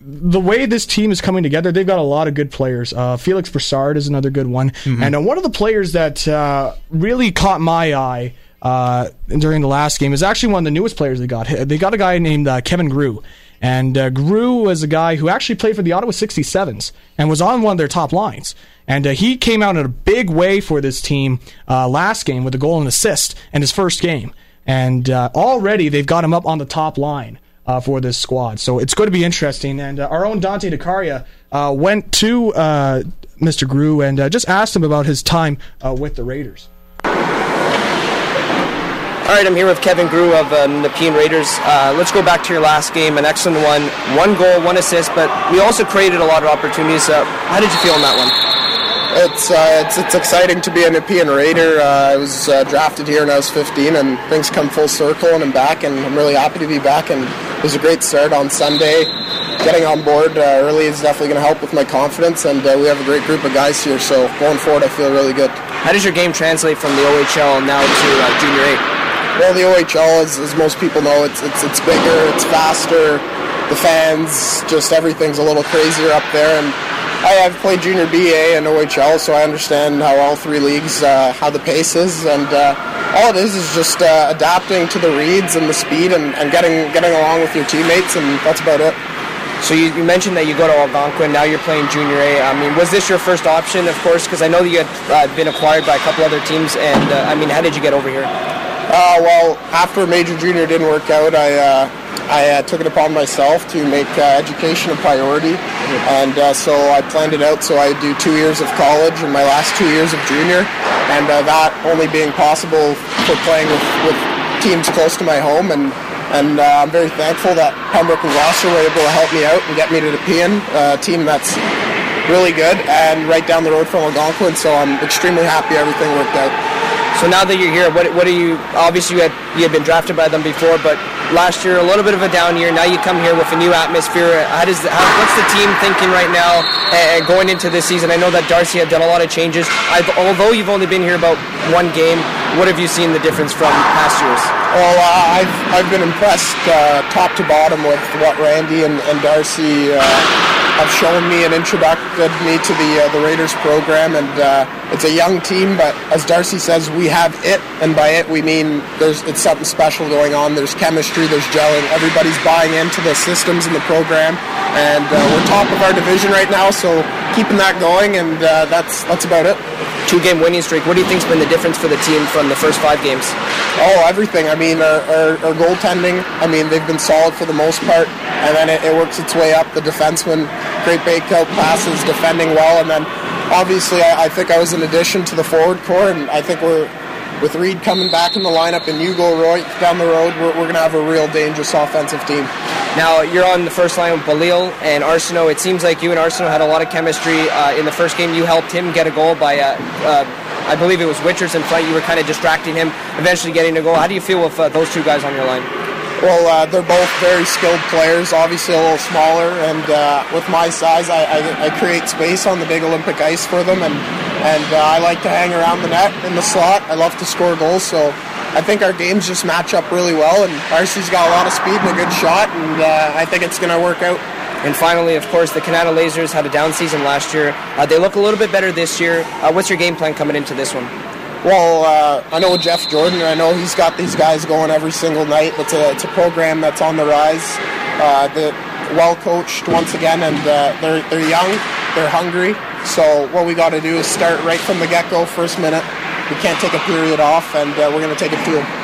the way this team is coming together, they've got a lot of good players. Uh, Felix Broussard is another good one, Mm-hmm. and uh, one of the players that uh, really caught my eye uh, during the last game is actually one of the newest players they got. They got a guy named uh, Kevin Grew. And uh, Grew was a guy who actually played for the Ottawa 67s and was on one of their top lines. And uh, he came out in a big way for this team uh, last game with a goal and assist in his first game. And uh, already they've got him up on the top line uh, for this squad. So it's going to be interesting. And uh, our own Dante DiCaria uh, went to uh, Mr. Grew and uh, just asked him about his time uh, with the Raiders. All right, I'm here with Kevin Grew of um, the Pean Raiders. Uh, let's go back to your last game, an excellent one. One goal, one assist, but we also created a lot of opportunities. Uh, how did you feel in that one? It's, uh, it's it's exciting to be a Nepean Raider. Uh, I was uh, drafted here when I was 15, and things come full circle, and I'm back, and I'm really happy to be back. And it was a great start on Sunday. Getting on board uh, early is definitely going to help with my confidence, and uh, we have a great group of guys here. So going forward, I feel really good. How does your game translate from the OHL now to uh, Junior A? Well, the OHL, as, as most people know, it's, it's it's bigger, it's faster. The fans, just everything's a little crazier up there. And I, I've played junior BA and OHL, so I understand how all three leagues, uh, how the pace is, and uh, all it is is just uh, adapting to the reads and the speed, and, and getting getting along with your teammates, and that's about it. So you, you mentioned that you go to Algonquin, now you're playing Junior A. I mean, was this your first option, of course? Because I know that you had uh, been acquired by a couple other teams, and uh, I mean, how did you get over here? Uh, well, after major junior didn't work out, I uh, I uh, took it upon myself to make uh, education a priority, and uh, so I planned it out so I do two years of college and my last two years of junior, and uh, that only being possible for playing with, with teams close to my home, and and uh, I'm very thankful that Pembroke and Gloucester were able to help me out and get me to the Nepean, a team that's really good and right down the road from Algonquin, so I'm extremely happy everything worked out. So now that you're here, what, what are you? Obviously, you had you had been drafted by them before, but last year a little bit of a down year. Now you come here with a new atmosphere. How does how, what's the team thinking right now uh, going into this season? I know that Darcy had done a lot of changes. I've, although you've only been here about one game, what have you seen the difference from past years? Well, uh, I've I've been impressed uh, top to bottom with what Randy and, and Darcy uh, have shown me and introduced me to the uh, the Raiders program, and uh, it's a young team, but as Darcy says, we have it, and by it we mean there's it's something special going on. There's chemistry, there's gelling. Everybody's buying into the systems and the program, and uh, we're top of our division right now, so keeping that going, and uh, that's that's about it. Two game winning streak. What do you think's been the difference for the team from the first five games? Oh, everything. I mean, our, our, our goaltending, I mean, they've been solid for the most part, and then it, it works its way up. The defensemen, great bakeout passes, defending well, and then obviously I, I think I was an addition to the forward core, and I think we're, with Reed coming back in the lineup and Hugo Roy down the road, we're, we're going to have a real dangerous offensive team. Now you're on the first line with Balil and Arsenault. It seems like you and Arsenault had a lot of chemistry uh, in the first game. You helped him get a goal by, uh, uh, I believe it was Witchers in front. You were kind of distracting him, eventually getting a goal. How do you feel with uh, those two guys on your line? Well, uh, they're both very skilled players, obviously a little smaller, and uh, with my size, I, I, I create space on the big Olympic ice for them, and, and uh, I like to hang around the net in the slot. I love to score goals, so I think our games just match up really well, and RC's got a lot of speed and a good shot, and uh, I think it's going to work out. And finally, of course, the Kanata Lasers had a down season last year. Uh, they look a little bit better this year. Uh, what's your game plan coming into this one? Well, uh, I know Jeff Jordan. I know he's got these guys going every single night. It's a it's a program that's on the rise. Uh, that well coached once again, and uh, they're they're young, they're hungry. So what we got to do is start right from the get go, first minute. We can't take a period off, and uh, we're going to take it to them.